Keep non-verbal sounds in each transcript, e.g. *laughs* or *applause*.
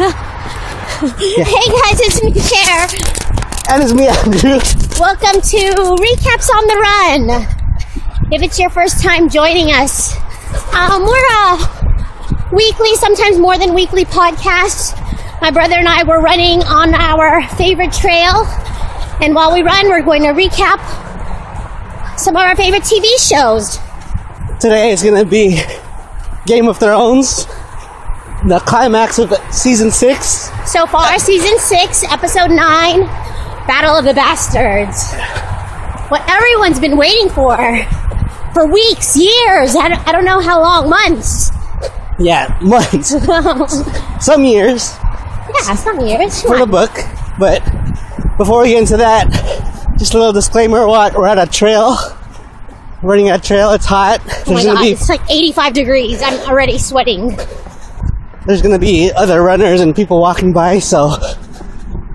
*laughs* Hey guys, it's me, Cher. And it's me, Andrew. Welcome to Recaps on the Run. If it's your first time joining us, um, we're a weekly, sometimes more than weekly podcast. My brother and I were running on our favorite trail, and while we run, we're going to recap some of our favorite TV shows. Today is gonna be Game of Thrones, the climax of season six. So far, season six, episode nine, Battle of the Bastards. What everyone's been waiting for for weeks, years, I don't, I don't know how long, months. Yeah, months, *laughs* some years Yeah, some years. for the book. But before we get into that, just a little disclaimer: what we're at a trail, running a trail. It's hot. Oh my god, be it's like 85 degrees. I'm already sweating. There's gonna be other runners and people walking by, so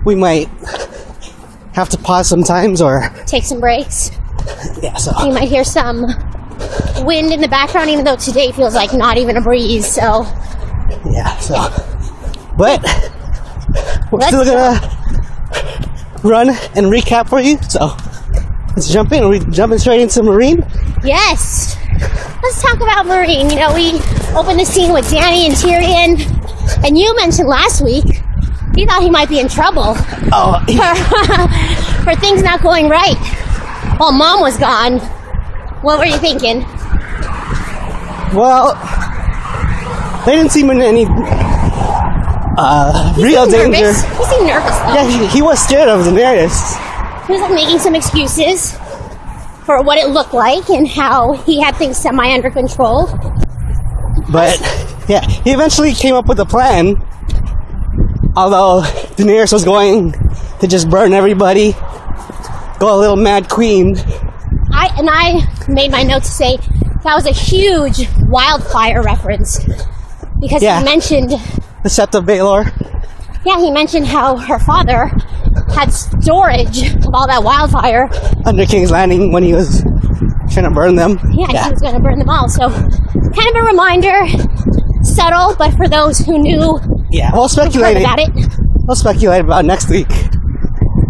we might have to pause sometimes, or Take some breaks. yeah. So You might hear some wind in the background, even though today feels like not even a breeze. So Yeah, so. But, we're Let's still gonna run and recap for you, so. Let's jump in. Are we jumping straight into Meereen? Yes. Let's talk about Meereen. You know, we opened the scene with Dany and Tyrion, and you mentioned last week you thought he might be in trouble Oh, for, *laughs* for things not going right while mom was gone. What were you thinking? well, they didn't seem in any uh, real danger. nervous. He seemed nervous though. Yeah, he, he was scared of Daenerys. He was like making some excuses for what it looked like and how he had things semi under control. But, yeah, he eventually came up with a plan. Although Daenerys was going to just burn everybody, go a little mad queen. I and I made my note to say that was a huge wildfire reference because Yeah. he mentioned The Sept of Baelor. yeah he mentioned how her father had storage of all that wildfire. under King's Landing when he was trying to burn them. Yeah, and he was going to burn them all. So kind of a reminder, subtle, but for those who knew yeah. We'll speculate. about it. We'll speculate about next week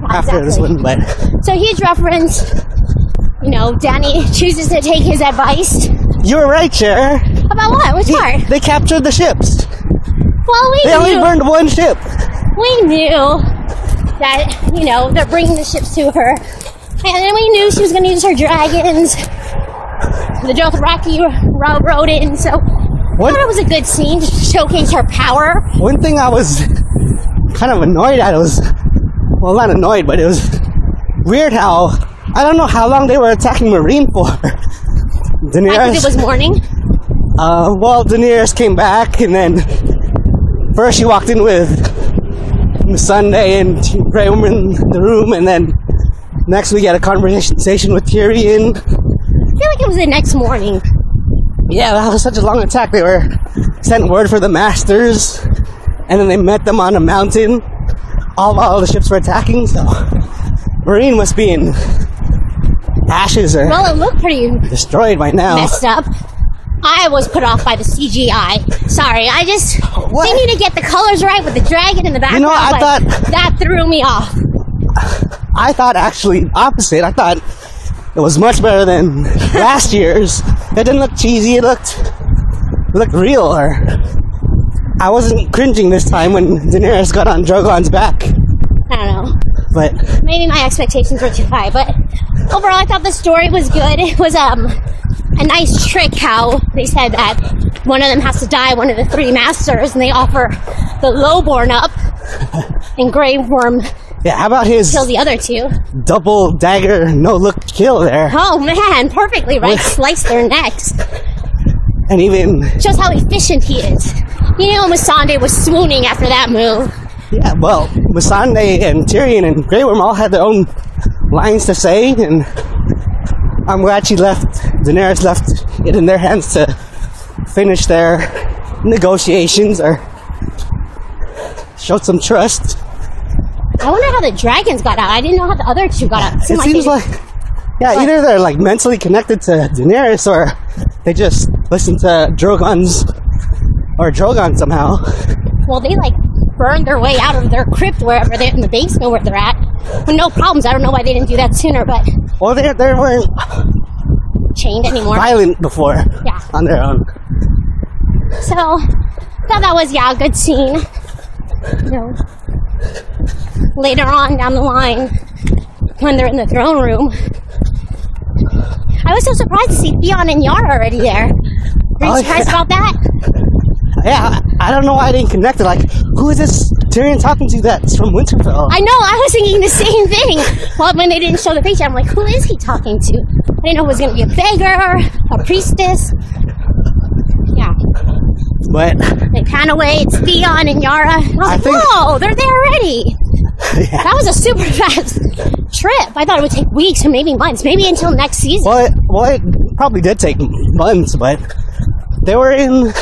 after this one, but So huge reference. You know, Dany chooses to take his advice. you were right, Cher. About what? Which He- part? They captured the ships. Well, we They only burned one ship. we knew that you know they're bringing the ships to her, and then we knew she was going to use her dragons. The Dothraki ro- rode in, so I thought it was a good scene to showcase her power. One thing I was kind of annoyed at was, well, not annoyed, but it was weird how I don't know how long they were attacking Meereen for. *laughs* I think it was morning. Uh, well, Daenerys came back, and then first she walked in with Sunday and Grey Worm in the room, and then next we had a conversation with Tyrion. I feel like it was the next morning. Yeah, that was such a long attack. They were sent word for the Masters, and then they met them on a mountain, all while the ships were attacking. So Meereen must be in ashes or Well, it looked pretty destroyed by now. messed up. I was put off by the CGI. Sorry, I just What? they need to get the colors right with the dragon in the background. You know, I thought- that threw me off. I thought actually opposite. I thought it was much better than last year's. It didn't look cheesy. It looked it looked real. Or I wasn't cringing this time when Daenerys got on Drogon's back. I don't know. But maybe my expectations were too high, but overall, I thought the story was good. It was um a nice trick how they said that one of them has to die, one of the three masters, and they offer the lowborn up, *laughs* and Grey Worm yeah, how about his kills the other two. double dagger no look kill there? Oh man, perfectly right. Slice their necks. And even Shows how efficient he is. You know, Missandei was swooning after that move. yeah, well, Missandei and Tyrion and Grey Worm all had their own lines to say, and I'm glad she left. Daenerys left it in their hands to finish their negotiations or showed some trust. I wonder how the dragons got out. I didn't know how the other two got out. It seems like, yeah, either they're like mentally connected to Daenerys or they just listen to Drogon's or Drogon somehow. well, they like burned their way out of their crypt wherever they're in the basement where they're at with no problems. I don't know why they didn't do that sooner, but Well, they they weren't chained anymore. violent before Yeah. on their own. So thought that was yeah a good scene. You know, later on down the line when they're in the throne room, I was so surprised to see Theon and Yara already there. Were you Oh, surprised yeah. about that? Yeah, I, I don't know why I didn't connect it. Like, who is this Tyrion talking to that's from Winterfell? I know. I was thinking the same thing. Well, when they didn't show the picture, I'm like, who is he talking to? I didn't know it was going to be a beggar, a priestess. Yeah. but They pan away. It's Theon and Yara. I was I like, think- whoa, they're there already. *laughs* yeah. That was a super fast trip. I thought it would take weeks or maybe months, maybe until next season. Well, it, well, it probably did take months, but they were in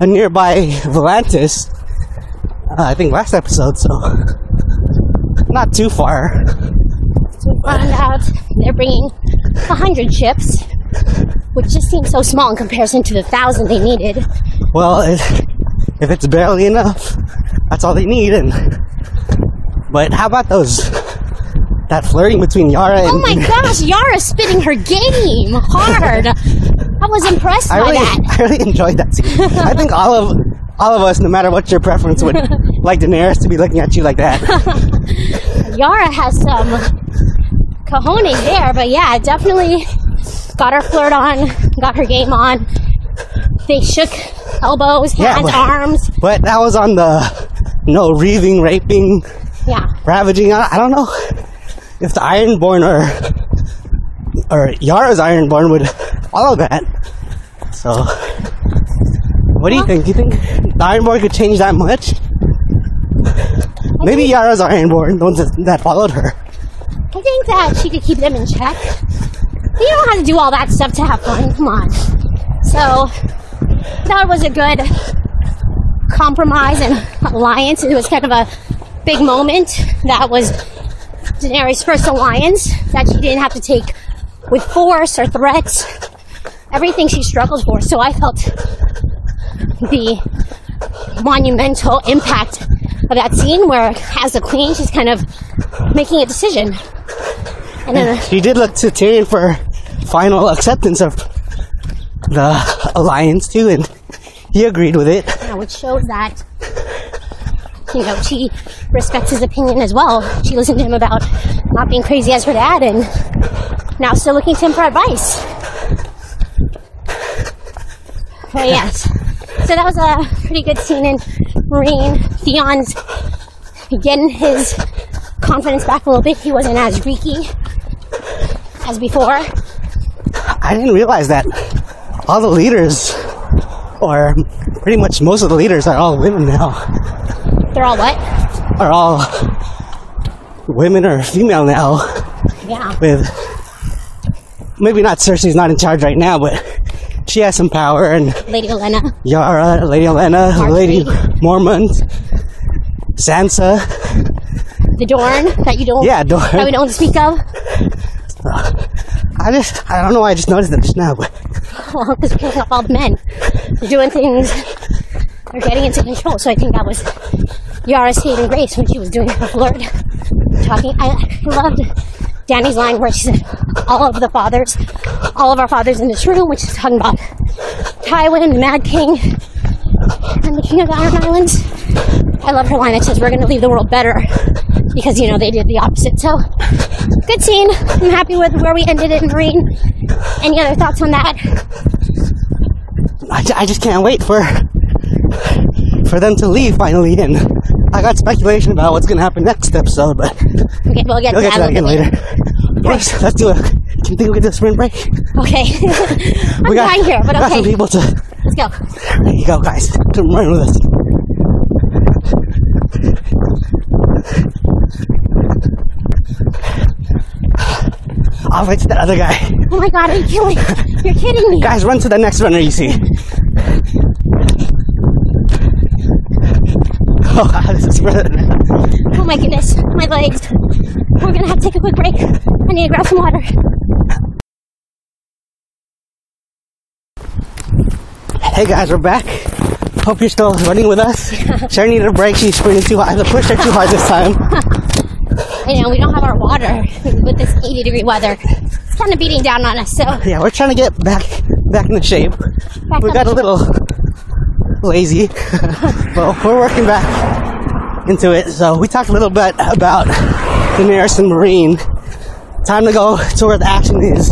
a nearby *laughs* Volantis, uh, I think last episode, so *laughs* not too far. So we found out they're bringing a hundred ships, which just seems so small in comparison to the thousand they needed. Well, *laughs* it, if it's barely enough, that's all they need. And but how about those that flirting between Yara and Oh my gosh, Yara's spitting her game hard. I was impressed I by really, that. *laughs* I really enjoyed that scene. I think all of all of us, no matter what your preference, would *laughs* like Daenerys to be looking at you like that. *laughs* Yara has some cojones there, but yeah, definitely got her flirt on, got her game on. They shook elbows, Yeah, hands, but- arms. But that was on the you know reaving, raping, Yeah. ravaging. I, I don't know if the Ironborn or or Yara's Ironborn would follow that. So, what do you think? Do you think the Ironborn could change that much? Maybe Yara's Ironborn, the ones that, that followed her. I think that she could keep them in check. You don't have to do all that stuff to have fun. Come on. So that was a good compromise and alliance. It was kind of a big moment. That was Daenerys' first alliance that she didn't have to take with force or threats. Everything she struggled for. So I felt the monumental impact of that scene where, as a queen, she's kind of making a decision. And then, She did look to Tyrion for final acceptance of the alliance too, and he agreed with it. uh, which shows that, you know, she respects his opinion as well. She listened to him about not being crazy as her dad and now still looking to him for advice. But yes. So that was a pretty good scene in Meereen. Theon's getting his confidence back a little bit. He wasn't as freaky as before. I didn't realize that all the leaders, or pretty much most of the leaders, are all women now. They're all what? Are all women or female now. Yeah. With maybe not Cersei's not in charge right now, but she has some power, and Lady Olenna. Yara, Lady Margaery. Lady Mormont, Sansa. The Dorne that you don't Yeah, Dorne. that we don't speak of. I just, I don't know why I just noticed that just now, but *laughs* Well, because we're killing off all the men. They're doing things. They're getting into control. So I think that was Yara's saving grace when she was doing her flirt. Talking. I loved Dany's line where she said, all of the fathers, all of our fathers in this room, which is talking about Tywin, the Mad King, and the King of the Iron Islands. I love her line that says, we're going to leave the world better because, you know, they did the opposite. So, good scene. I'm happy with where we ended it in Meereen. Any other thoughts on that? I, just can't wait for for them to leave finally. And I got speculation about what's gonna happen next episode, but Okay, we'll get we'll to get to that, again later. bit First, let's do a. Do you think we can do a sprint break? Okay. *laughs* I'm dying here, but we got some okay. people to. Let's go. There you go, guys. Come run with us. I'll wait to that other guy. Oh my god, are you killing? You're kidding me. Guys, run to the next runner you see. Oh, this is further. Oh my goodness, my legs. We're gonna have to take a quick break. I need to grab some water. Hey guys, we're back. hope you're still running with us. *laughs* Sharon needed a break. She's sprinting too hard. The pushed her too hard this time. You know, we don't have our water with this 80 degree weather. It's kind of beating down on us. So Yeah, we're trying to get back back into shape. Back we got a little *laughs* lazy, *laughs* but we're working back into it. So we talked a little bit about Daenerys and Meereen. Time to go to where the action is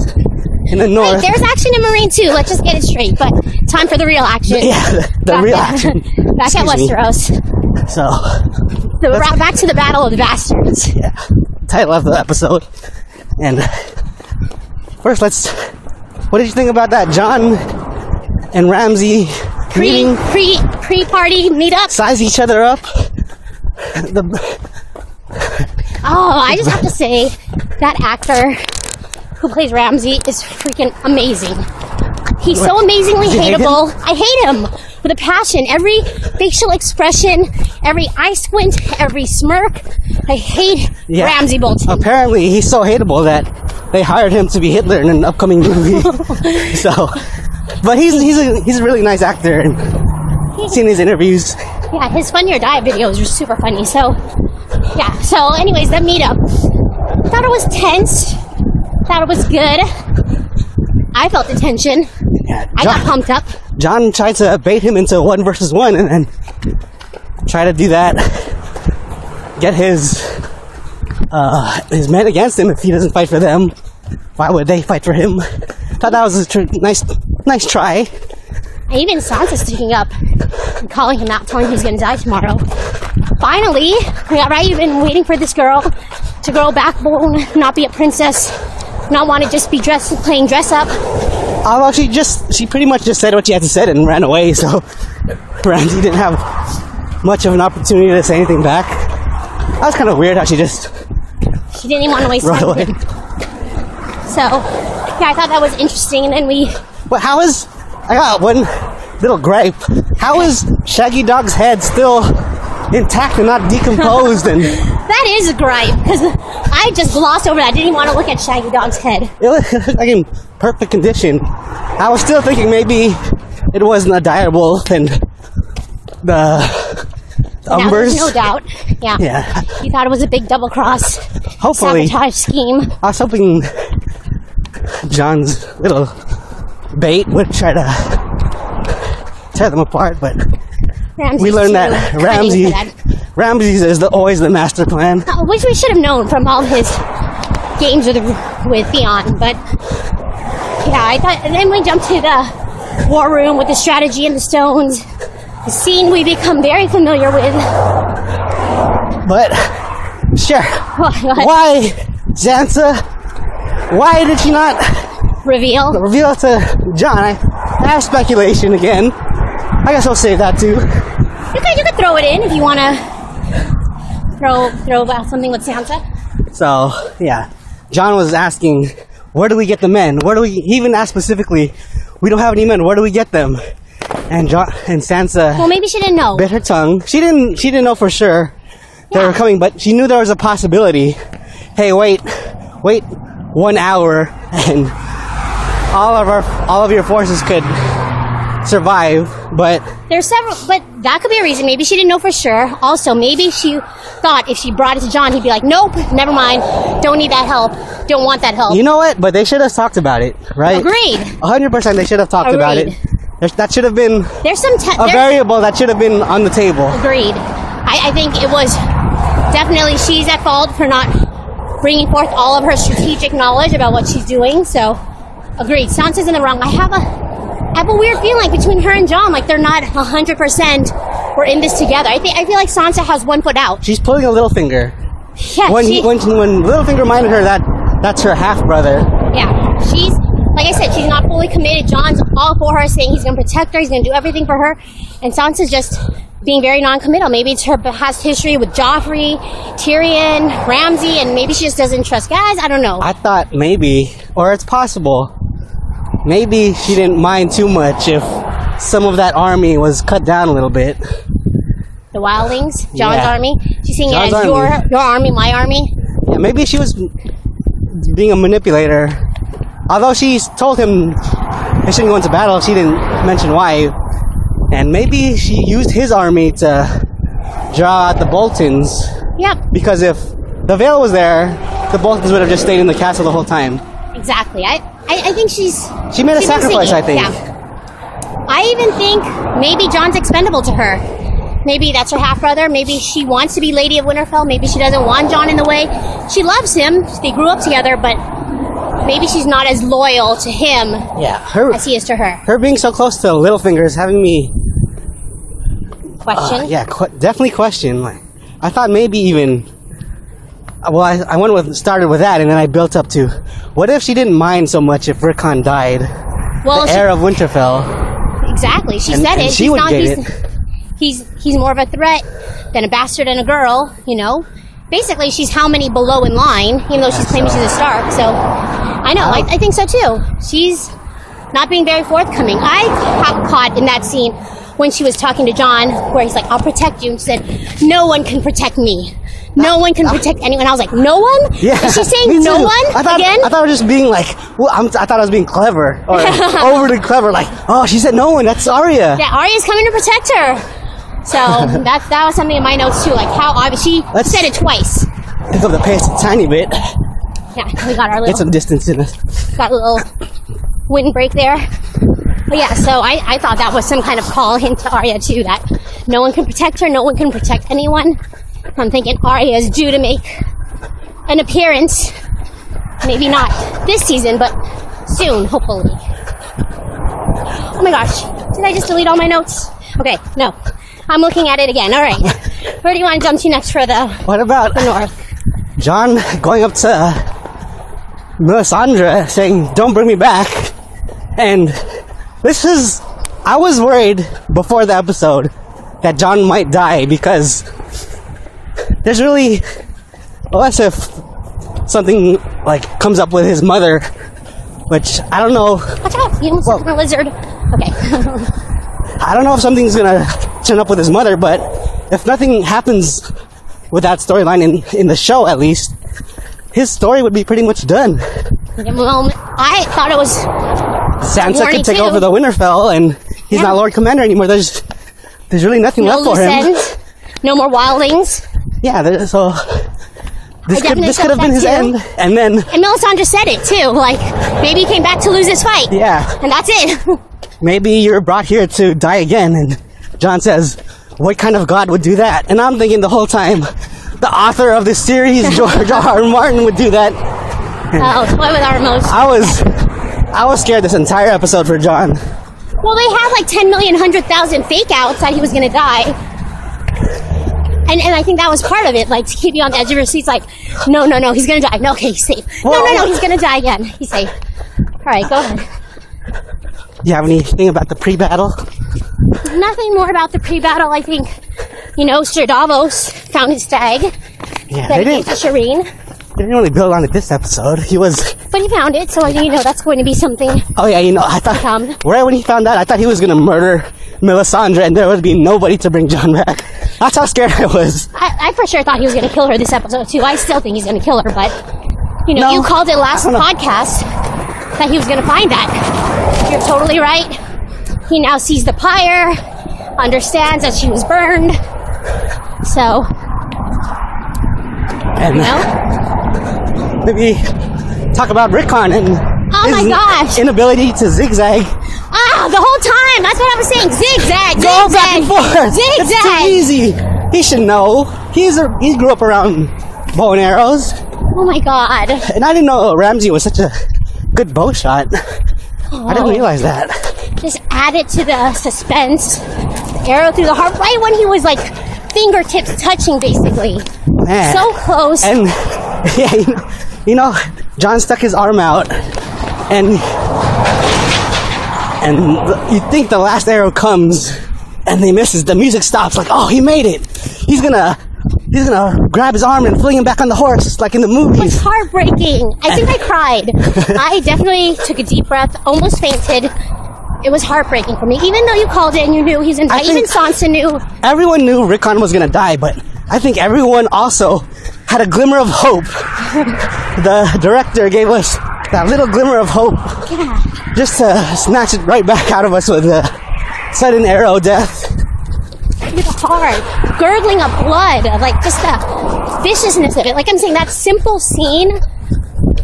in the north. there's action in Meereen too. Let's just get it straight. But time for the real action. yeah, *laughs* the, the real at- action. Back at Excuse me. Westeros. So, The, ra- back to the Battle of the Bastards. yeah, title of the episode. And first, let's. What did you think about that, Jon and Ramsay Pre meeting? pre pre party meetup. Size each other up. The, Oh, I just have to say that actor who plays Ramsay is freaking amazing. He's so amazingly hate hateable. I hate him with a passion. Every facial expression, every eye squint, every smirk. I hate Yeah. Ramsay Bolton. apparently, he's so hateable that they hired him to be Hitler in an upcoming movie. *laughs* *laughs* so, but he's he's a he's a really nice actor, and seen his interviews. Yeah, his funny or die videos are super funny. So, yeah. So, anyways, that meetup. Thought it was tense. Thought it was good. I felt the tension. Yeah, I got pumped up. Jon tried to bait him into one versus one and then try to do that. Get his uh, his men against him if he doesn't fight for them. Why would they fight for him? Thought that was a tr- nice nice try. Even Sansa sticking up and calling him out, telling him he's gonna die tomorrow. Finally, right? You've been waiting for this girl to grow backbone, not be a princess, not want to just be dressed, playing dress up. Oh, well, she just she pretty much just said what she had to say and ran away, so *laughs* Ramsay didn't have much of an opportunity to say anything back. That was kind of weird how she just She didn't even want to waste time. away. So, yeah, I thought that was interesting. And then we, But how is I got one little gripe. How is Shaggydog's head still intact and not decomposed and *laughs* that is a gripe because I just glossed over that. I didn't even want to look at Shaggydog's head. *laughs* it was like in perfect condition. I was still thinking maybe it wasn't a dire wolf and the umbers. there's no doubt. Yeah. Yeah. You thought it was a big double cross Hopefully. sabotage scheme. I was hoping Jon's little bait would try to tear them apart, but Ramsay's we learned that Ramsay. Ramsay's is the, always the master plan. Uh, which we should have known from all his games with with Theon. But yeah, I thought. And then we jumped to the war room with the strategy and the stones. The scene we become very familiar with. But sure, *laughs* What? why Sansa? Why did she not Reveal. *laughs* reveal it to Jon? I, I have speculation again. I guess I'll save that too. You could you could throw it in if you want to throw throw about something with Sansa. So yeah, Jon was asking, where do we get the men? Where do we? He even asked specifically, we don't have any men. Where do we get them? And Jon and Sansa Well, maybe she didn't know. bit her tongue. She didn't. She didn't know for sure they were coming, but she knew there was a possibility. Hey, wait, wait one hour, and all of our all of your forces could survive. But There's several, but that could be a reason. Maybe she didn't know for sure. Also, maybe she thought if she brought it to Jon, he'd be like, "Nope, never mind. Don't need that help. Don't want that help." you know what? But they should have talked about it, right? Agreed. hundred percent. They should have talked about it. Agreed. There's, that should have been There's some te- a variable that should have been on the table. agreed. I, I think it was definitely she's at fault for not bringing forth all of her strategic knowledge about what she's doing. So, agreed. Sansa's in the wrong. I have a, I have a weird feeling between her and Jon, like they're not hundred percent. We're in this together. I think I feel like Sansa has one foot out. She's pulling a little finger. Yeah, When she, when when Littlefinger reminded her that that's her half brother. yeah, she's like I said, she's not fully committed. Jon's all for her, saying he's going to protect her, he's going to do everything for her, and Sansa's just being very non-committal. Maybe it's her past history with Joffrey, Tyrion, Ramsay, and maybe she just doesn't trust guys. I don't know. I thought maybe, or it's possible, maybe she didn't mind too much if some of that army was cut down a little bit. the Wildlings, Jon's Yeah. army. She's seeing Jon's it as your army. your army, my army. Yeah, maybe she was being a manipulator. Although she told him they shouldn't go into battle, she didn't mention why. And maybe she used his army to draw out the Boltons. Yep, Because if the Vale was there, the Boltons would have just stayed in the castle the whole time. exactly. I, I, I think she's. She made a sacrifice, I think. Yeah. I even think maybe Jon's expendable to her. Maybe that's her half brother. Maybe she wants to be Lady of Winterfell. Maybe she doesn't want Jon in the way. She loves him. They grew up together, but maybe she's not as loyal to him Yeah. Her, as he is to her. her being so close to Littlefinger is having me, Question. uh, yeah, qu- definitely question. Like, I thought maybe even, well, I, I went with, started with that and then I built up to, what if she didn't mind so much if Rickon died? well, the she- heir of Winterfell. exactly. She And- said and it. she he's would not. get He's, it. he's he's more of a threat than a bastard and a girl. You know. Basically, she's how many below in line, even though she's claiming she's a Stark. So, I know. I, I think so too. She's not being very forthcoming. I got caught in that scene when she was talking to Jon, where he's like, "I'll protect you," and she said, "No one can protect me. No one can protect anyone." I was like, "No one? Yeah. Is she saying *laughs* no one I thought, again?" I thought I was just being like, well, I'm, I thought I was being clever or *laughs* overly clever. Like, oh, she said no one. That's Arya. Yeah, Arya's coming to protect her. So *laughs* that that was something in my notes too. Like how obvious she Let's- said it twice. Pick up the pace a tiny bit. Yeah, we got our little. Get some distance in it. got a little windbreak there. But yeah, so I, I thought that was some kind of call into Arya too that no one can protect her, no one can protect anyone. I'm thinking Arya is due to make an appearance. Maybe not this season, but soon, hopefully. Oh my gosh, did I just delete all my notes? Okay, no. I'm looking at it again. All right. *laughs* Where do you want to jump to next for the, What about the north? Jon going up to Melisandre saying, "Don't bring me back"? And this is, I was worried before the episode that Jon might die because there's really, unless if something like comes up with his mother, which I don't know. Watch out! You almost Well- a lizard. Okay. I don't know if something's gonna turn up with his mother, but if nothing happens with that storyline in in the show, at least his story would be pretty much done. well, I thought it was Sansa could take too. over the Winterfell, and he's Yeah. not Lord Commander anymore. There's there's really nothing no left for him. ends, no more wildlings. Yeah, there, so this could this could have been his that end, and then And Melisandre said it too. Like maybe he came back to lose his fight. yeah, And that's it. *laughs* maybe you're brought here to die again. And Jon says, "What kind of god would do that?" And I'm thinking the whole time, the author of this series, *laughs* George R. R. Martin, would do that. oh, toy with our most. I was, I was scared this entire episode for Jon. Well, they had like 10 million, 100,000 fake outs that he was going to die. And, and I think that was part of it, like to keep you on the edge of your seats, like, no, no, no, he's going to die. No, okay, he's safe. No, no, no, he's going to die again. He's safe. All right, go ahead. Do you have anything about the pre-battle? Nothing more about the pre-battle. I think, you know, Sir Davos found his stag Yeah, they he didn't, to Shireen, they didn't really build on it this episode. He was, but he found it, so you know that's going to be something. oh yeah, you know, I thought Come. right when he found out, I thought he was gonna murder Melisandre, and there would be nobody to bring Jon back. That's how scared I was. I, I for sure thought he was going to kill her this episode too. I still think he's going to kill her, but you know, No. you called it last podcast that he was going to find that. You're totally right. He now sees the pyre, understands that she was burned. So, And you know, maybe talk about Rickon and Oh my his gosh. inability to zigzag. ah, the whole time. That's what I was saying. Zigzag, Go zigzag, back and forth. It's too zigzag. easy. He should know. He's a, he grew up around bow and arrows, Oh my god. and I didn't know Ramsay was such a good bow shot. I didn't Oh. realize that. Just add it to the suspense. Arrow through the heart, right when he was like fingertips touching, basically. Man. So close. And *laughs* yeah, you know, you know, Jon stuck his arm out, and and you think the last arrow comes, and he misses. The music stops. Like, oh, he made it. He's gonna he's gonna grab his arm and fling him back on the horse, like in the movie. It's movies. heartbreaking. I think I *laughs* cried. I definitely took a deep breath, almost fainted. It was heartbreaking for me, even though you called it and you knew he's in. I Even Sansa knew. Everyone knew Rickon was gonna die, but I think everyone also had a glimmer of hope. *laughs* The director gave us that little glimmer of hope Yeah. just to snatch it right back out of us with uh, sudden arrow death. It's hard, gurgling of blood, like just the viciousness of it. Like I'm saying, that simple scene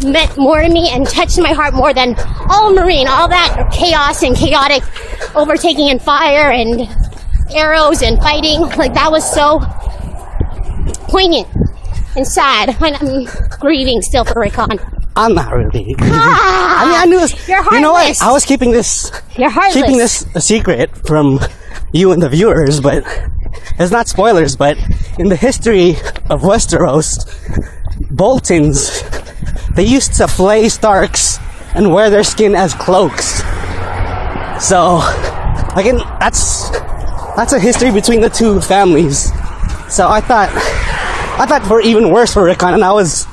meant more to me and touched my heart more than all Meereen, all that chaos and chaotic overtaking and fire and arrows and fighting. Like that was so poignant and sad. And I'm grieving still for Rickon. I'm not really. Ah, I mean, I knew this. You're You know what? I was keeping this, You're heartless. keeping this a secret from you and the viewers, but it's not spoilers. But in the history of Westeros, Boltons they used to flay Starks and wear their skin as cloaks. So, again, that's that's a history between the two families. So I thought, I thought for even worse for Rickon, and I was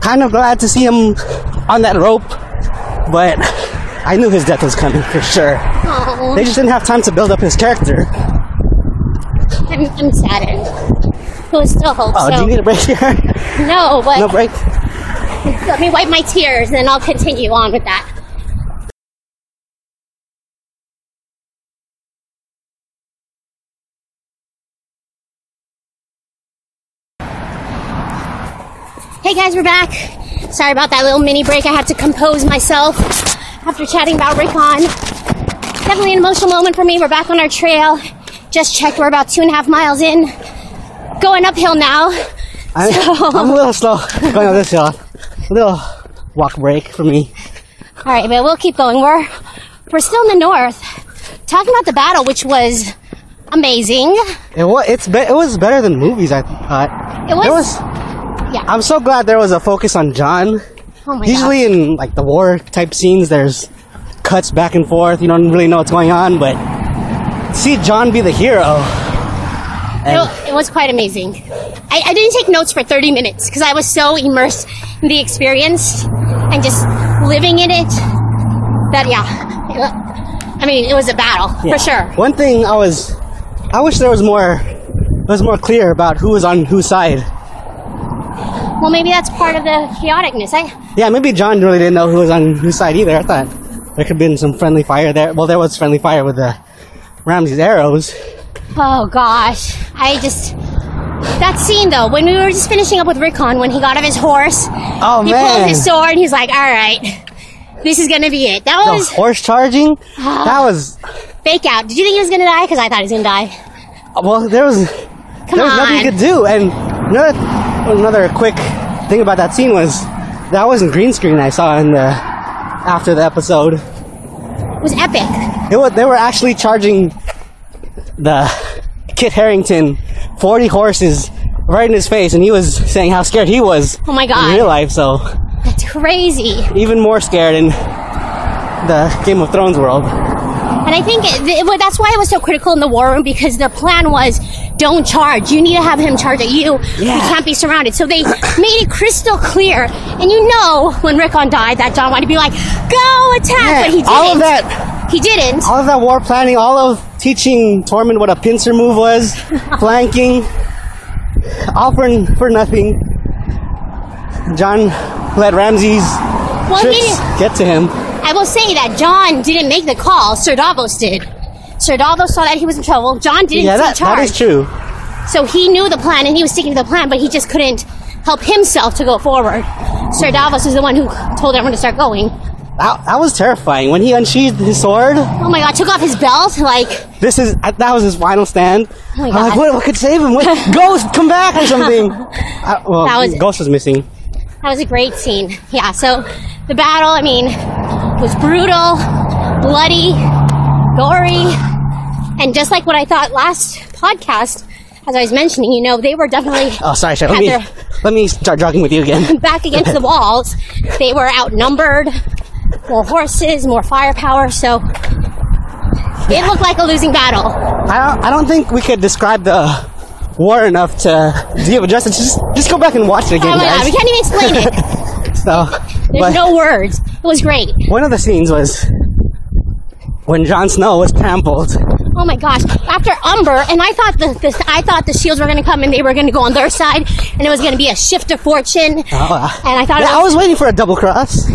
kind of glad to see him on that rope, but I knew his death was coming for sure. Aw, They just didn't have time to build up his character. I'm, I'm saddened. Was still hope. Oh, so. do you need a break here? no, but no break? Let me wipe my tears and then I'll continue on with that. Hey guys, we're back. Sorry about that little mini break. I had to compose myself after chatting about Rickon. Definitely an emotional moment for me. We're back on our trail. Just checked. We're about two and a half miles in. Going uphill now. I, *laughs* So- I'm a little slow going on this hill. A little walk break for me. All right, but we'll keep going. We're we're still in the north, talking about the battle, which was amazing. It was, it's be, it was better than movies, I thought. It was- There was Yeah. I'm so glad there was a focus on Jon. Oh my Usually in like the war type scenes, there's cuts back and forth. You don't really know what's going on, but see Jon be the hero. It, it was quite amazing. I, I didn't take notes for 30 minutes because I was so immersed in the experience and just living in it. That yeah, I mean, it was a battle yeah. for sure. One thing I was, I wish there was more, it was more clear about who was on whose side. Well, maybe that's part of the chaoticness. I Yeah, maybe Jon really didn't know who was on whose side either. I thought there could have been some friendly fire there. Well, there was friendly fire with the Ramsay's arrows. Oh gosh, I just that scene though when we were just finishing up with Rickon when he got off his horse, Oh he man, pulled his sword and he's like, "All right, this is gonna be it." That the was horse charging. Uh-huh. that was fake out. Did you think he was gonna die? Because I thought he was gonna die. well. There was Come there was on. nothing he could do. And another another quick thing about that scene was that wasn't green screen. I saw in the after the episode. It was epic. It was, they were actually charging the Kit Harington 40 horses right in his face, and he was saying how scared he was. Oh my God. In real life, so That's crazy. even more scared in the Game of Thrones world. And I think it, it, that's why I was so critical in the war room because the plan was don't charge. You need to have him charge at you. You Yeah. can't be surrounded. So they *clears throat* made it crystal clear. And you know when Rickon died that Jon wanted to be like, go attack, Yeah, but he didn't. all of that, He didn't. all of that war planning, all of teaching Tormund what a pincer move was, *laughs* flanking, all for for nothing. Jon let Ramsay's Well, tricks get to him. I will say that Jon didn't make the call. Sir Davos did. Sir Davos saw that he was in trouble. Jon didn't Yeah, that, that is true. So he knew the plan and he was sticking to the plan, but he just couldn't help himself to go forward. Sir Davos is the one who told everyone to start going. That, that was terrifying when he unsheathed his sword. Oh my god, took off his belt, like, This is that was his final stand. Oh my I'm like, God. what, what could save him? What, *laughs* Ghost, come back or something. *laughs* Uh, well, That was- Ghost was missing. that was a great scene. Yeah, so the battle, I mean, was brutal, bloody, gory, and just like what I thought last podcast, as I was mentioning, you know, they were definitely Oh, sorry, sorry. Let me let me start jogging with you again. *laughs* back against the walls. They were outnumbered, more horses, more firepower, so it looked like a losing battle. I don't, I don't think we could describe the war enough to give it justice. Just just go back and watch it again, Oh my god, we can't even explain it. *laughs* so, There's no words. It was great. one of the scenes was when Jon Snow was trampled. Oh my gosh! After Umber, and I thought the, the I thought the shields were going to come and they were going to go on their side, and it was going to be a shift of fortune. Oh, uh, And I thought yeah, I was- was waiting for a double cross.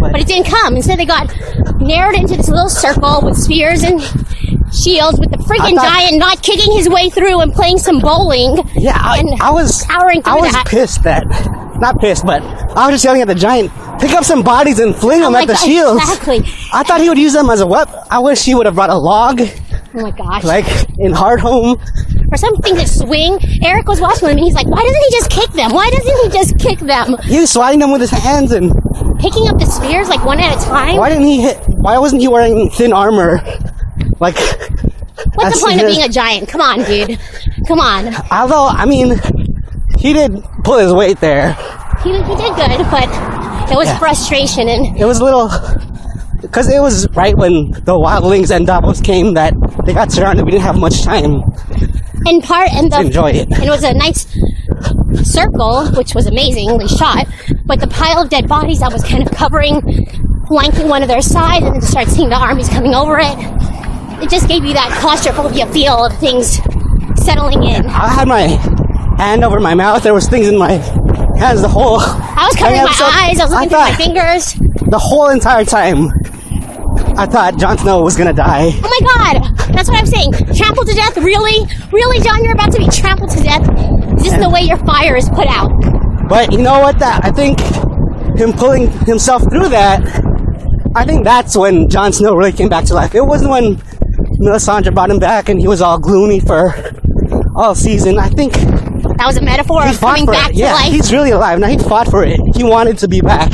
But it didn't come. Instead, they got narrowed into this little circle with spears and shields with the freaking thought- giant not kicking his way through and playing some bowling. Yeah, I, And I was powering I was that. pissed that not pissed, but I was just yelling at the giant, pick up some bodies and fling them Oh at the God, shields. exactly. I thought he would use them as a weapon. I wish he would have brought a log, Oh my gosh. like in Hardhome. or something to swing. Eric was watching them and he's like, why doesn't he just kick them? Why doesn't he just kick them? He was swatting them with his hands, and Picking up the spears like one at a time? why didn't he hit? Why wasn't he wearing thin armor? Like, What's the point of being a giant? Come on, dude. Come on. Although, I mean, he did pull his weight there. He, he did good, but it was Yeah. frustration and It was a little. Because it was right when the wildlings and Davos came that they got surrounded. We didn't have much time in part and the enjoy it. and it was a nice circle, which was amazingly shot. But the pile of dead bodies that was kind of covering, flanking one of their sides, and then to start seeing the armies coming over it, it just gave you that claustrophobia feel of things settling in. I had my hand over my mouth. There was things in my hands the whole. I was covering my episode- eyes. I was looking through my fingers. the whole entire time. I thought Jon Snow was gonna die. Oh my god! That's what I'm saying. Trampled to death? Really? Really, Jon? You're about to be trampled to death? This is this the way your fire is put out? But you know what? That I think him pulling himself through that. I think that's when Jon Snow really came back to life. It wasn't when Melisandre brought him back and he was all gloomy for all season. I think That was a metaphor he of coming back it. to Yeah, life. he's really alive now. He fought for it. He wanted to be back.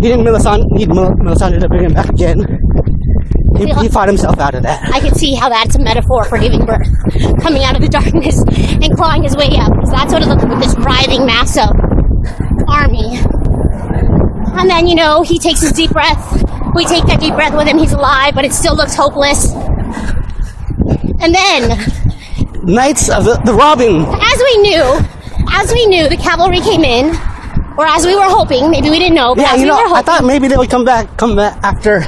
He didn't Melisandre, need Mel- Melisandre to bring him back again. He, he fought himself out of that. I can see how that's a metaphor for giving birth, coming out of the darkness and clawing his way up. So that's what it looked like with this writhing mass of army. And then, you know, he takes his deep breath. We take that deep breath with him. He's alive, but it still looks hopeless. And then, Knights of the, the Robin. as we knew, as we knew, the cavalry came in, or as we were hoping, maybe we didn't know, but Yeah, as you we know, I thought maybe they would come back, come back after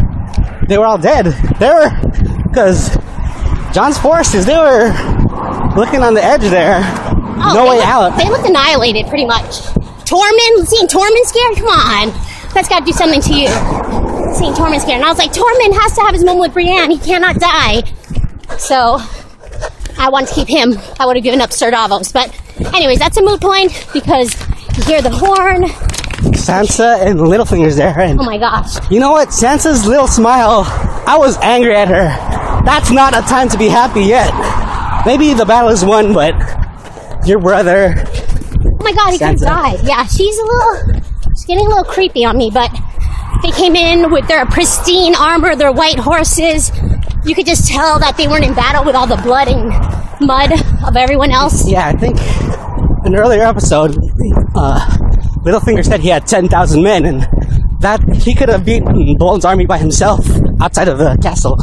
they were all dead. They were, because Jon's forces, they were looking on the edge there. Oh, no way out. They looked annihilated, pretty much. Tormund, seeing Tormund scared? Come on. That's got to do something to you. Seeing Tormund scared. And I was like, Tormund has to have his moment with Brienne. He cannot die. So, I want to keep him. I would have given up Sir Davos. But, anyways, that's a moot point because you hear the horn. Sansa and Littlefinger's there, and Oh my gosh. you know what? Sansa's little smile, I was angry at her. That's not a time to be happy yet. Maybe the battle is won, but your brother, Oh my god, he could have Sansa. Yeah, she's a little, she's getting a little creepy on me, but they came in with their pristine armor, their white horses. You could just tell that they weren't in battle with all the blood and mud of everyone else. yeah, I think in an earlier episode, uh, Littlefinger said he had 10,000 men, and that he could have beaten Bolton's army by himself outside of the castle.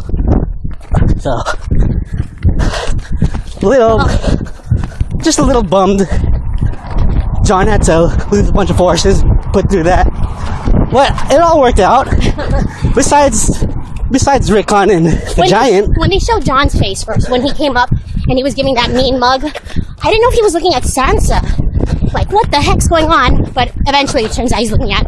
So, little, just a little bummed. Jon had to lose a bunch of forces, put through that. But it all worked out. besides, besides Rickon and the When, giant. when they showed Jon's face first, when he came up and he was giving that mean mug, I didn't know if he was looking at Sansa. Like, what the heck's going on? But eventually it turns out he's looking at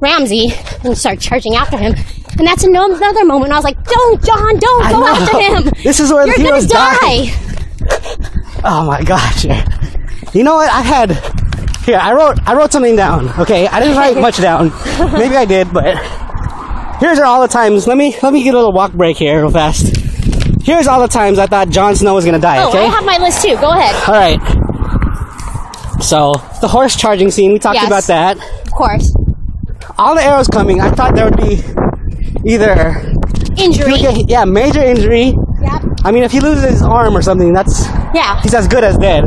Ramsay and started charging after him. And that's ano- another moment. I was like, don't, Jon, don't I go know. after him. *laughs* This is where the You're gonna heroes die. die. Oh my gosh. You know what? I had here. I wrote. I wrote something down. Okay, I didn't write much down. *laughs* Maybe I did, but here's all the times. Let me let me get a little walk break here, real fast. Here's all the times I thought Jon Snow was gonna die. Oh, Okay. I have my list too. Go ahead. all right. So the horse charging scene. We talked Yes. about that. Of course. All the arrows coming. I thought there would be either Injury. get- yeah major injury. Yep. I mean, if he loses his arm or something, that's Yeah. he's as good as dead.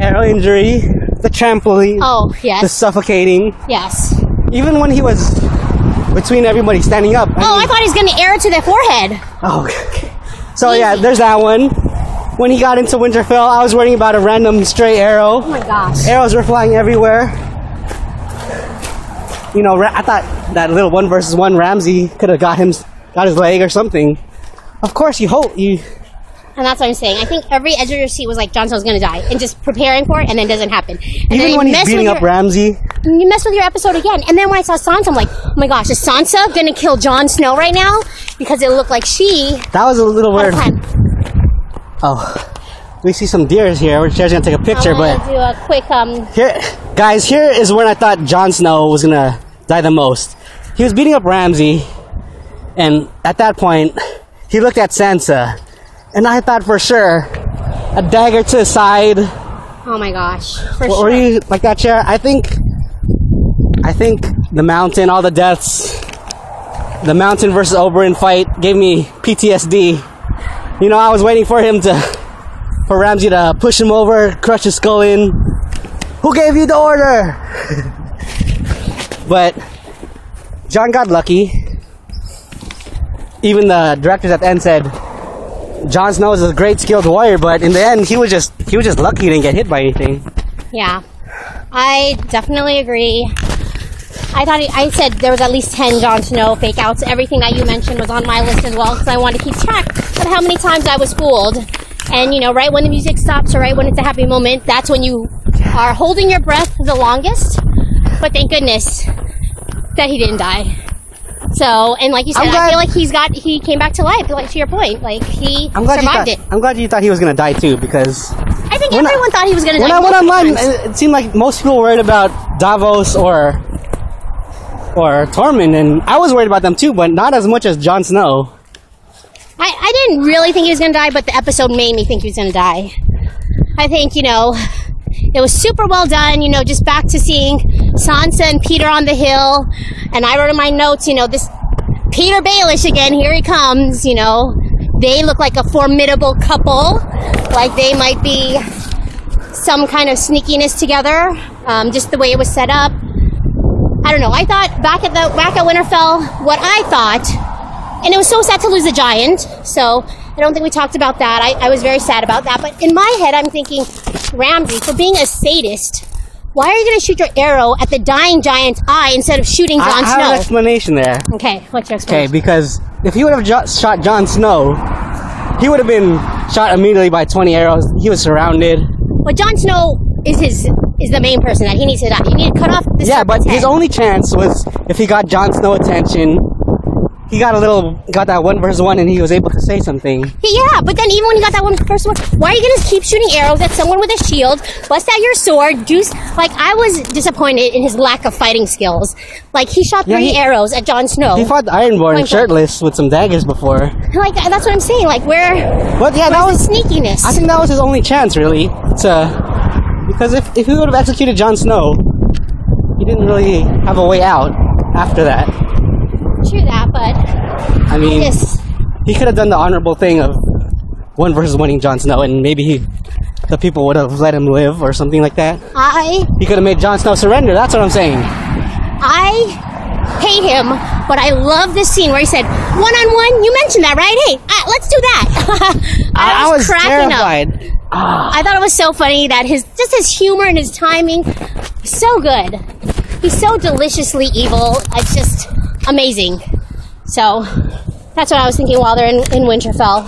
Arrow injury, the trampoline, Oh, yes. the suffocating. Yes. Even when he was between everybody standing up. Oh, I thought he's going to air it to the forehead. Oh, *laughs* okay. So yeah, there's that one. When he got into Winterfell, I was worrying about a random stray arrow. Oh my gosh. Arrows were flying everywhere. You know, I thought that little one versus one Ramsay could have got him, got his leg or something. Of course, you hope you And that's what I'm saying. I think every edge of your seat was like Jon Snow's gonna die, and just preparing for it, and then it doesn't happen. And then Even when he's beating with up your, Ramsay, you mess with your episode again. And then when I saw Sansa, I'm like, oh my gosh, is Sansa gonna kill Jon Snow right now? Because it looked like she that was a little weird. Oh, we see some deers here. We're just gonna take a picture, but do a quick um. here, guys, here is when I thought Jon Snow was gonna die the most. He was beating up Ramsay, and at that point, he looked at Sansa, and I thought for sure a dagger to the side. Oh my gosh, for What sure. were you like that chair? I think, I think the mountain, all the deaths, the mountain versus Oberyn fight gave me PTSD. You know, I was waiting for him to, for Ramsay to push him over, crush his skull in. Who gave you the order? *laughs* but Jon got lucky. Even the directors at the end said Jon Snow is a great skilled warrior, but in the end, he was just he was just lucky he didn't get hit by anything. Yeah, I definitely agree. I thought he, I said there was at least ten Jon Snow fake outs. Everything that you mentioned was on my list as well because I wanted to keep track of how many times I was fooled. And you know, right when the music stops or right when it's a happy moment, that's when you are holding your breath the longest. But thank goodness that he didn't die. So, and like you said, I feel like he's got he came back to life. Like to your point, like he I'm glad you survived thought, it. I'm glad you thought he was gonna die too because I think when I- everyone thought he was going to when die. I went online, times. it, seemed like most people worried about Davos or or Tormund, and I was worried about them too, but not as much as Jon Snow. I, I didn't really think he was going to die, but the episode made me think he was going to die. I think, you know, it was super well done, you know, just back to seeing Sansa and Petyr on the hill. And I wrote in my notes, you know, this Petyr Baelish again, here he comes, you know. They look like a formidable couple, like they might be some kind of sneakiness together, um, just the way it was set up. I don't know. I thought back at the back at Winterfell, what I thought and it was so sad to lose a giant. So I don't think we talked about that. I, I was very sad about that. But in my head, I'm thinking, Ramsay, for being a sadist, why are you going to shoot your arrow at the dying giant's eye instead of shooting Jon I have an explanation there. Okay, what's your explanation? Okay, because if he would have jo- shot Jon Snow, he would have been shot immediately by 20 arrows. He was surrounded. But Jon Snow is his is the main person that he needs to die. You need to cut off the Yeah, but his only chance was if he got Jon Snow attention. He got a little, got that one versus one, and he was able to say something. Yeah, but then even when he got that one first one, why are you gonna keep shooting arrows at someone with a shield? Bust out your sword, do like I was disappointed in his lack of fighting skills. Like he shot Yeah, three he- arrows at Jon Snow. He fought the Ironborn shirtless with some daggers before. Like that's what I'm saying. Like where But yeah, that was. sneakiness? I think that was his only chance, really, to because if if he would have executed Jon Snow, he didn't really have a way out after that. True that, but I I mean, just he could have done the honorable thing of one versus winning Jon Snow, and maybe he, the people would have let him live or something like that. I He could have made Jon Snow surrender. That's what I'm saying. I hate him, but I love this scene where he said one on one. You mentioned that, right? Hey, uh, let's do that. *laughs* I, was, cracking up. terrified. *gasps* I thought it was so funny that his just his humor and his timing so good. He's so deliciously evil. It's just amazing. So that's what I was thinking while they're in, in Winterfell.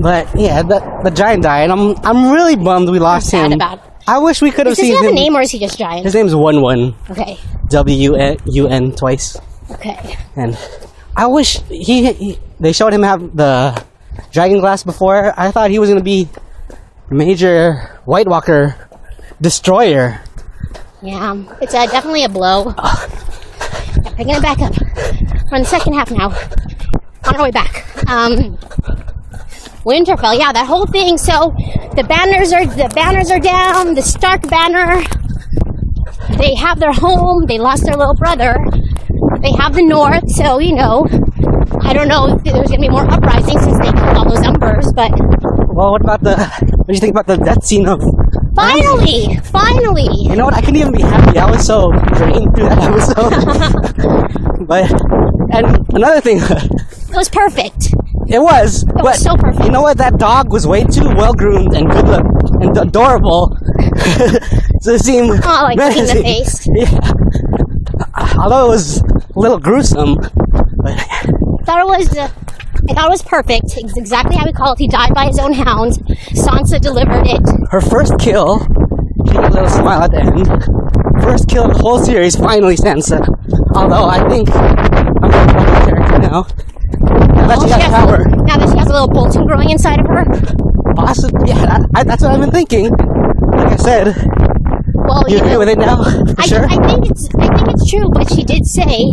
But yeah, the the giant died. I'm I'm really bummed we lost sad him. about it. I wish we could have Does he seen have a name or is he just giant? His name's One One. Okay. W U N twice. Okay. And I wish he, he they showed him have the dragon glass before. I thought he was gonna be major White Walker destroyer. Yeah, it's uh, definitely a blow. Picking it back up. We're in the second half now. On our way back. Um, Winterfell, yeah, that whole thing. So the banners are the banners are down. The Stark banner. They have their home. They lost their little brother. They have the North. So you know, I don't know if there's gonna be more uprisings since they killed all those numbers, but Well, what about the? What do you think about the death scene of? finally, finally. You know what? I couldn't even be happy. I was so drained through that episode. *laughs* but and another thing, *laughs* It was perfect. It was. It but was so perfect. You know what? That dog was way too well groomed and good look and adorable *laughs* to seem. Oh, like licking the *laughs* face. Yeah. Although it was a little gruesome, but thought it was uh, I thought it was perfect. It's exactly how we called it. He died by his own hounds. Sansa delivered it. Her first kill, she had a little smile at the end. First kill of the whole series, finally Sansa. Although I think I'm going to character now. Now that Oh, she has has power. a- now that she has a little Bolton growing inside of her. Possibly, yeah, that, I, that's what I've been thinking. Like I said, Well, you you agree know, with it now? *laughs* I, sure? I think it's I think it's true, but she did say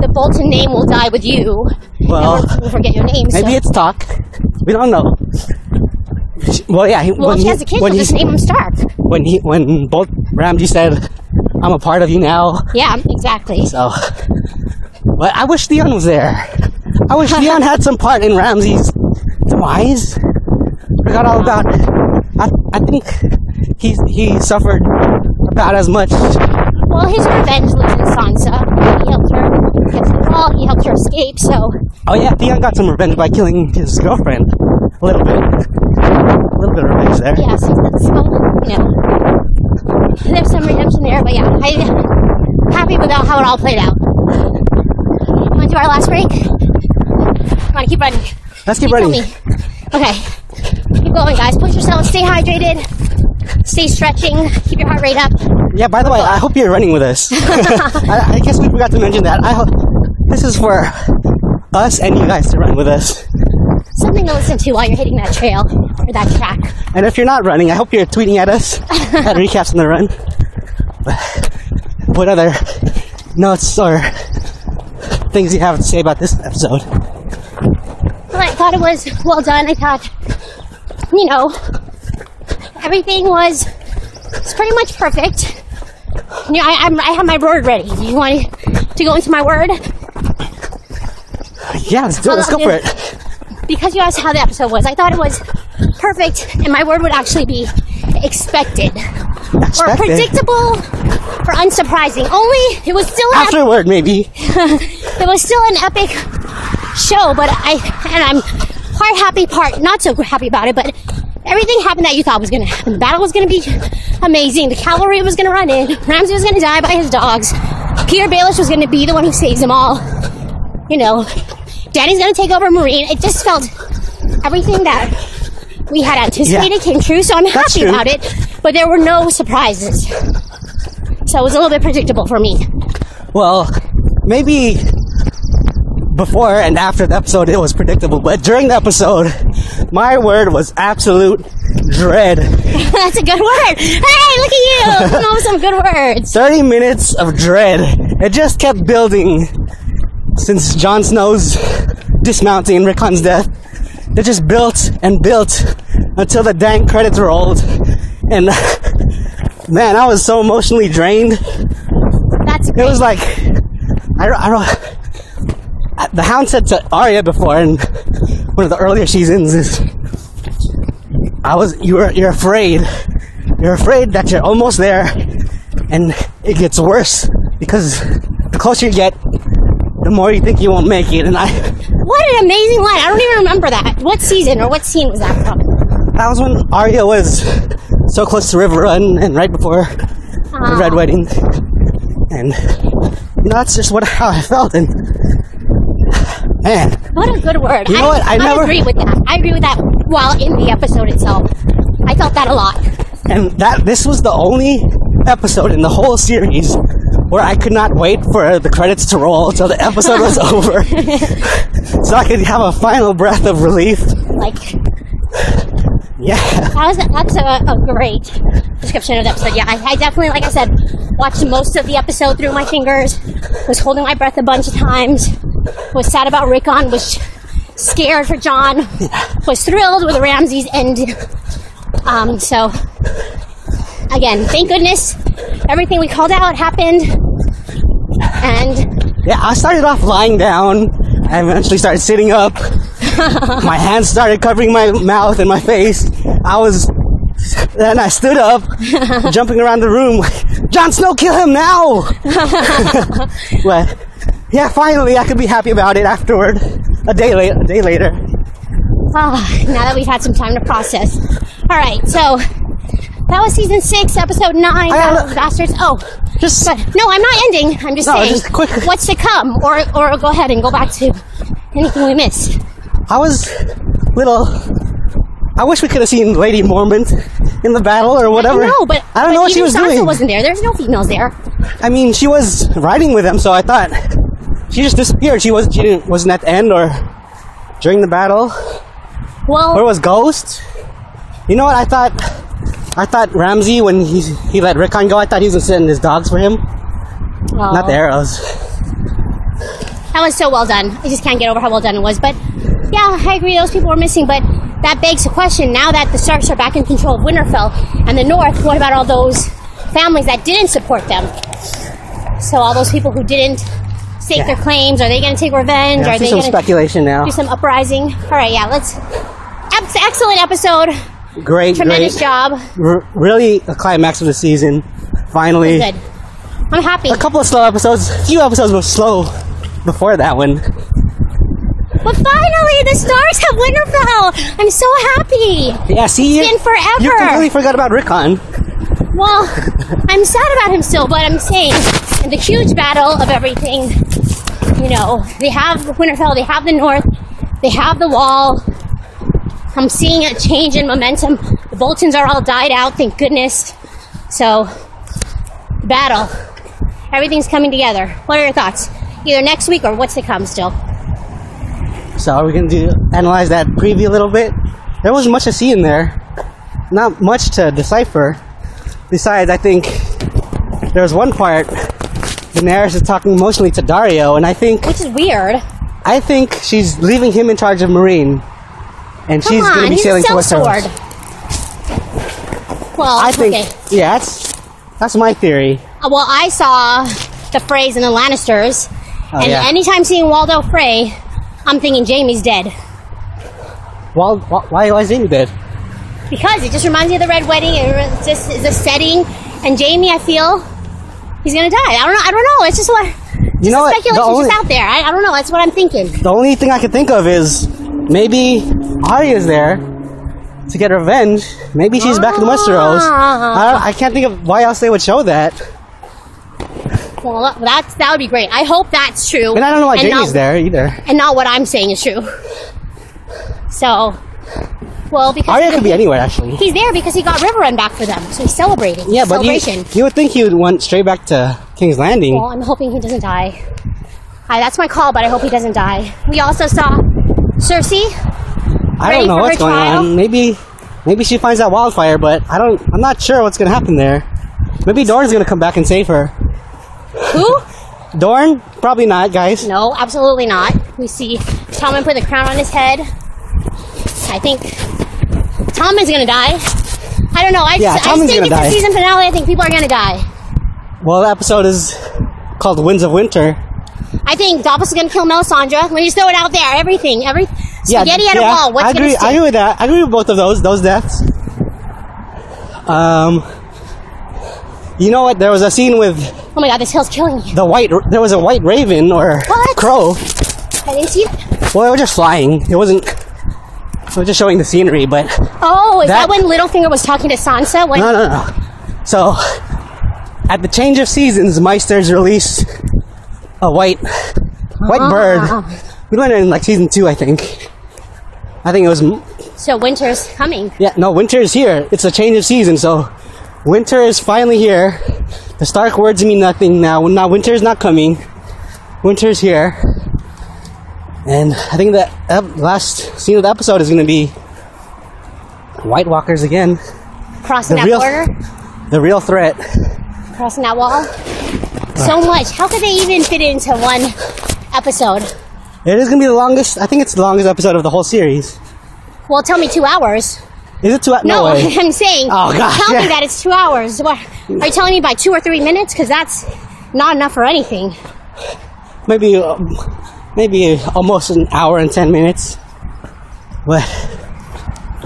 the Bolton name will die with you. Well, will forget your name. Maybe so. it's talk. We don't know. She- Well, yeah. He, well, when if she he, has a kid, when she'll he, just name him Stark. when he, when both Ramsay said, "I'm a part of you now," Yeah, exactly. so. But I wish Theon was there. I wish *laughs* Theon had some part in Ramsay's demise. Forgot all about. I, I think he he suffered about as much. Well, his revenge lives in Sansa. He helped her get to the wall. He helped her escape. So Oh yeah, Theon got some revenge by killing his girlfriend. A little bit. A little bit of revenge there. yeah, so that's so you know. There's some redemption there, but yeah, I'm happy with how it all played out. Want to do our last break? Come on, keep running. Let's keep running. Okay. Keep going, guys. Push yourself. Stay hydrated. Stay stretching. Keep your heart rate up. Yeah, by the way, I hope you're running with us. *laughs* *laughs* I, I guess we forgot to mention that. I hope this is for us and you guys to run with us. Something to listen to while you're hitting that trail or that track. And if you're not running, I hope you're tweeting at us *laughs* at recaps on the run. What other notes or things you have to say about this episode? Well, I thought it was well done. I thought, you know, everything was, was pretty much perfect. You know, I, I'm, I have my word ready. Do you want to go into my word? Yeah, let's do it. Let's go for it. Because you asked how the episode was, I thought it was perfect, and my word would actually be expected. Or predictable or unsurprising. Only it was still an Afterward, maybe. *laughs* it was still an epic show, but I and I'm part happy, part not so happy about it. But everything happened that you thought was going to happen. The battle was going to be amazing. The cavalry was going to run in. Ramsay was going to die by his dogs. Petyr Baelish was going to be the one who saves them all. You know, Dany's going to take over Meereen. It just felt everything that we had anticipated Yeah. came true. So I'm That's happy true. about it. But there were no surprises. So it was a little bit predictable for me. Well, maybe before and after the episode it was predictable, but during the episode, my word was absolute dread. *laughs* That's a good word. Hey, look at you. *laughs* You know some good words. 30 minutes of dread. It just kept building since Jon Snow's dismounting and Rickon's death. It just built and built until the dang credits rolled. And *laughs* man, I was so emotionally drained. That's It was like, I don't, I don't, the Hound said to Arya before in one of the earlier seasons is, I was, you were, you're afraid. You're afraid that you're almost there and it gets worse because the closer you get, the more you think you won't make it. And I, *laughs* what an amazing line. I don't even remember that. What season or what scene was that from? that was when Arya was so close to Riverrun and right before the Ah. Red Wedding. And, you know, that's just what, how I felt. And, man, What a good word. You know what? I never- agree with that. I agree with that while in the episode itself. I felt that a lot. And that this was the only episode in the whole series where I could not wait for the credits to roll until the episode was *laughs* over, so I could have a final breath of relief. Like, Yeah, that was, that's a, a great description of the episode. Yeah, I, I definitely, like I said, watched most of the episode through my fingers, was holding my breath a bunch of times, was sad about Rickon, was scared for Jon, was thrilled with Ramsay's end. Um, so, again, thank goodness everything we called out happened. And yeah. I started off lying down. I eventually started sitting up. *laughs* my hands started covering my mouth and my face. I was. Then I stood up, *laughs* jumping around the room. Jon Snow, kill him now! *laughs* but yeah, finally, I could be happy about it afterward. A day later, a day later. Ah, now that we've had some time to process. All right, so that was season six, episode nine. I gotta Battle of look. Bastards. Oh, Just but no, I'm not ending. I'm just No, saying just quick. what's to come, or or go ahead and go back to anything we missed. I was little. I wish we could have seen Lady Mormont in the battle or whatever. No, but I don't but know what she was Sansa doing. wasn't there. There's no females there. I mean, she was riding with them, so I thought she just disappeared. She wasn't she didn't wasn't at the end or during the battle. Well, Or was Ghost? You know what? I thought I thought Ramsay when he he let Rickon go. I thought he was gonna send his dogs for him, not the arrows. That was so well done. I just can't get over how well done it was. But yeah, I agree. Those people were missing. But that begs the question: now that the Starks are back in control of Winterfell and the North, what about all those families that didn't support them? So all those people who didn't stake Yeah. their claims, are they going to take revenge? Yeah, are they some going to speculation now. do some uprising? All right, yeah, let's. Ex- Excellent episode. Great, Tremendous great. job. R- really a climax of the season. Finally, Good. I'm happy. a couple of slow episodes. A few episodes were slow before that one. But finally, the Stars have Winterfell. I'm so happy. Yeah, see, It's you, been forever. you completely forgot about Rickon. Well, I'm sad about him still, but I'm saying in the huge battle of everything, you know, they have Winterfell, they have the North, they have the Wall. I'm seeing a change in momentum. The Boltons are all died out, thank goodness. So, battle. Everything's coming together. What are your thoughts? Either next week or what's to come still? So are we gonna do analyze that preview a little bit? There wasn't much to see in there. Not much to decipher. Besides, I think there was one part. Daenerys is talking emotionally to Daario, and I think Which is weird. I think she's leaving him in charge of Meereen, and Come she's on, gonna be sailing sellsword. her. Well, I think, okay. yeah, that's that's my theory. Uh, Well, I saw the phrase in the Lannisters, Oh, and yeah. anytime seeing Walder Frey, I'm thinking Jaime's dead. Well, why why is Jaime dead? Because it just reminds me of the Red Wedding. It just is a setting, and Jaime, I feel he's gonna die. I don't know. I don't know. It's just what You know what? The speculation only, just out there. I, I don't know. That's what I'm thinking. the only thing I can think of is maybe Arya's there to get revenge. Maybe she's back in Westeros. I, don't, ah. I can't think of why else they would show that. Well, that's that would be great. I hope that's true. And I don't know why Jaime's there either. and not what I'm saying is true. So, well, because Arya could be anywhere actually. he's there because he got Riverrun back for them, so he's celebrating. Yeah, but you, celebration. you would think he would want straight back to King's Landing. Well, I'm hoping he doesn't die. Hi, that's my call, but I hope he doesn't die. We also saw Cersei. I don't know what's going trial? on. Maybe maybe she finds that wildfire, but I don't. I'm not sure what's gonna happen there. Maybe Dorne's gonna come back and save her. Who? *laughs* Dorne? Probably not, guys. No, absolutely not. We see Tommen put the crown on his head. I think Tommen's gonna die. I don't know. I, Yeah, just, I think it's die. the season finale. I think people are gonna die. Well, the episode is called Winds of Winter. I think Davos is gonna kill Melisandre. Let me just throw it out there. Everything, every spaghetti at a wall. What's I agree. gonna I agree with that. I agree with both of those. Those deaths. Um, you know what? There was a scene with Oh my god, this hill's killing me. the white. There was a white raven or What? crow. I didn't see it. Well, it was just flying. It wasn't. Was just showing the scenery, but Oh, is that, That- when Littlefinger was talking to Sansa? When no, no, no. So, at the change of seasons, Maesters released a white, white Ah. bird. We learned it in like season two, I think. I think it was So winter's coming. Yeah, no, winter is here. It's a change of season, so winter is finally here. The Stark words mean nothing now. Now winter is not coming. Winter is here. And I think the ep- last scene of the episode is going to be White Walkers again. Crossing The that real- border, The real threat. crossing that wall. So much. How could they even fit it into one episode? It is going to be the longest. I think it's the longest episode of the whole series. Well, tell me two hours. Is it two? No, No, way. *laughs* I'm saying. Oh, gosh, Tell me that it's two hours. What, are you telling me by two or three minutes? Because that's not enough for anything. maybe um, maybe almost an hour and 10 minutes but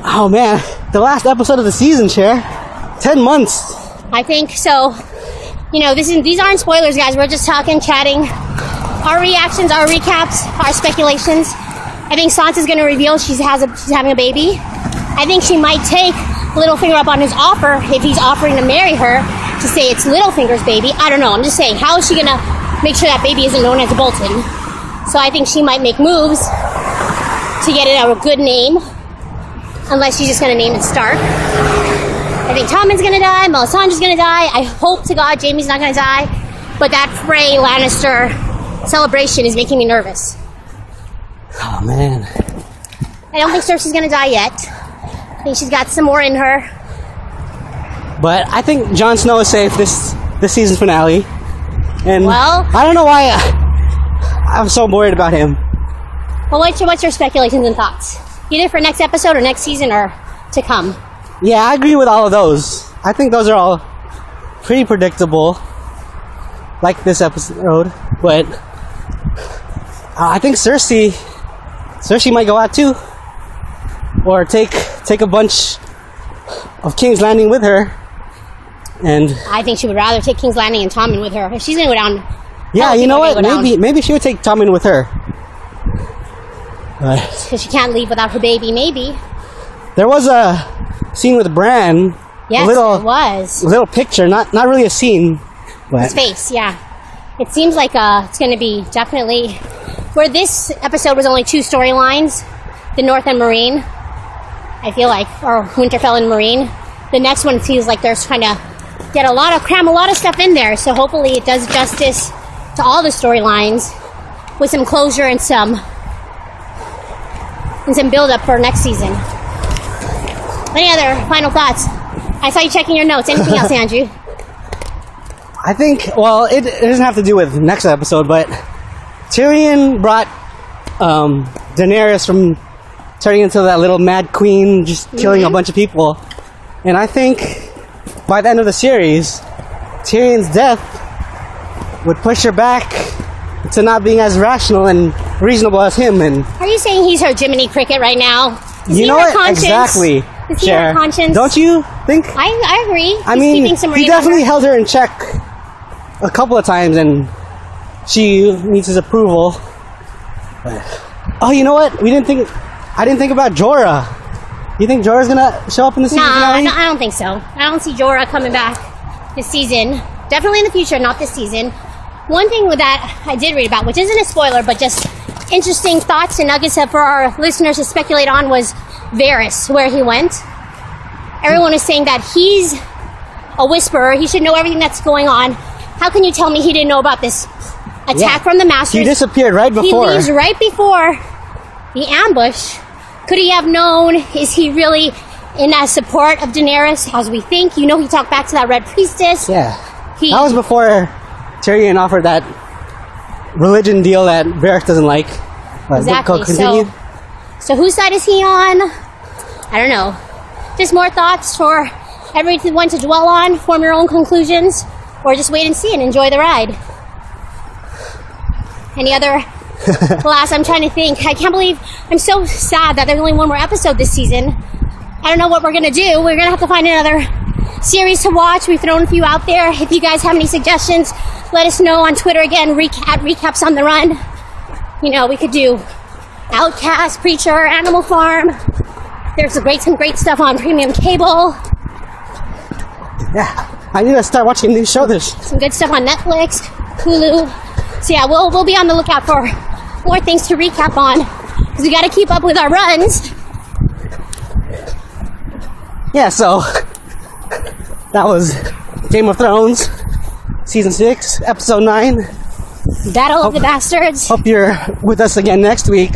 oh man the last episode of the season chair 10 months I think so. You know, this is these aren't spoilers, guys. We're just talking, chatting. Our reactions, our recaps, our speculations. I think Sansa's to reveal she has a, she's having a baby. I think she might take Littlefinger up on his offer if he's offering to marry her to say it's Littlefinger's baby. I don't know. I'm just saying, how is she to make sure that baby isn't known as Bolton? So I think she might make moves to get it a good name. Unless she's just gonna name it Stark. I think Tommen's gonna die, Melisandre's gonna die. I hope to God Jaime's not gonna die. But that Frey Lannister celebration is making me nervous. Oh man. I don't think Cersei's gonna die yet. I think she's got some more in her. But I think Jon Snow is safe this this season finale. And Well- I don't know why I, I'm so worried about him. Well, what's your, what's your speculations and thoughts? Either for next episode or next season or to come. Yeah, I agree with all of those. I think those are all pretty predictable, like this episode. But uh, I think Cersei, Cersei might go out too, or take take a bunch of King's Landing with her. And I think she would rather take King's Landing and Tommen with her. If she's gonna go down, yeah, you know what? Maybe maybe she would take Tommen with her. Because *laughs* she can't leave without her baby, maybe. there was a scene with Bran. Yes, a little it was. A little picture, not not really a scene, but His face, yeah. It seems like uh, it's going to be definitely where this episode was only two storylines, the North and Meereen. I feel like, or Winterfell and Meereen. The next one feels like they're trying to get a lot of cram a lot of stuff in there. So hopefully it does justice to all the storylines with some closure and some and some build up for next season. Any other final thoughts? I saw you checking your notes. Anything else, Andrew? *laughs* I think, well, it, it doesn't have to do with next episode, but Tyrion brought um, Daenerys from turning into that little mad queen, just killing a bunch of people. And I think by the end of the series, Tyrion's death would push her back to not being as rational and reasonable as him. And Are you saying he's her Jiminy Cricket right now? Is you know what? Conscience? Exactly. Is he her conscience? Don't you think? I, I agree. I He's mean, he definitely her. held her in check a couple of times, and she needs his approval. But- oh, you know what? We didn't think. I didn't think about Jorah. You think Jorah's gonna show up in the season No, finale? no, I don't think so. I don't see Jorah coming back this season. Definitely in the future, not this season. One thing with that I did read about, which isn't a spoiler, but just interesting thoughts and nuggets for our listeners to speculate on was Varys, where he went. Everyone is saying that he's a whisperer. He should know everything that's going on. How can you tell me he didn't know about this attack Yeah. from the Masters? He disappeared right before. He leaves right before the ambush. Could he have known? Is he really in as support of Daenerys as we think? You know, he talked back to that Red Priestess. yeah, He, that was before Tyrion offered that religion deal that Varys doesn't like. But exactly. So, so whose side is he on? I don't know. Just more thoughts for everyone to dwell on, form your own conclusions, or just wait and see and enjoy the ride. Any other *laughs* last? I'm trying to think. I can't believe I'm so sad that there's only one more episode this season. I don't know what we're gonna do. We're gonna have to find another series to watch. We've thrown a few out there. If you guys have any suggestions, let us know on Twitter again. recap, recaps on the run. You know, we could do Outcast, Preacher, Animal Farm. There's a great some great stuff on premium cable. yeah, I need to start watching these shows. Some good stuff on Netflix, Hulu. So yeah, we'll we'll be on the lookout for more things to recap on because we got to keep up with our runs. Yeah, so that was Game of Thrones, season six, episode nine. Battle of the Bastards. Hope you're with us again next week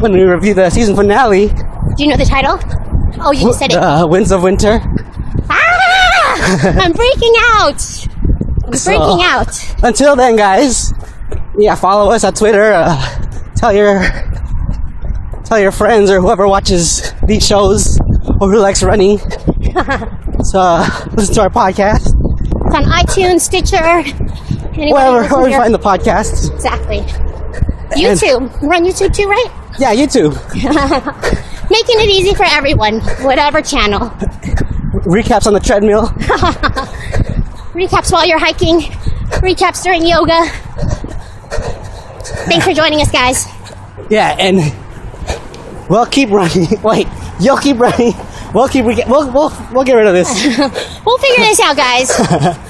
when we review the season finale, Do you know the title? Oh, you just said it. uh, Winds of Winter. Ah! *laughs* I'm breaking out. I'm So- breaking out. Until then, guys, yeah, follow us on Twitter. Uh, tell your tell your friends or whoever watches these shows or who likes running. *laughs* so uh, listen to our podcast, It's on iTunes, Stitcher. Anybody wherever wherever you find the podcast. Exactly. YouTube. We're on YouTube too, right? Yeah, YouTube *laughs* Making it easy for everyone, whatever channel. recaps on the treadmill. *laughs* Recaps while you're hiking, recaps during yoga. Thanks for joining us, guys. Yeah, and we'll keep running. Wait, you'll keep running. We'll keep. We'll we'll we'll get rid of this. *laughs* We'll figure this out, guys.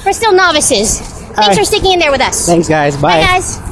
*laughs* We're still novices. Thanks right. for sticking in there with us. Thanks, guys. Bye, guys.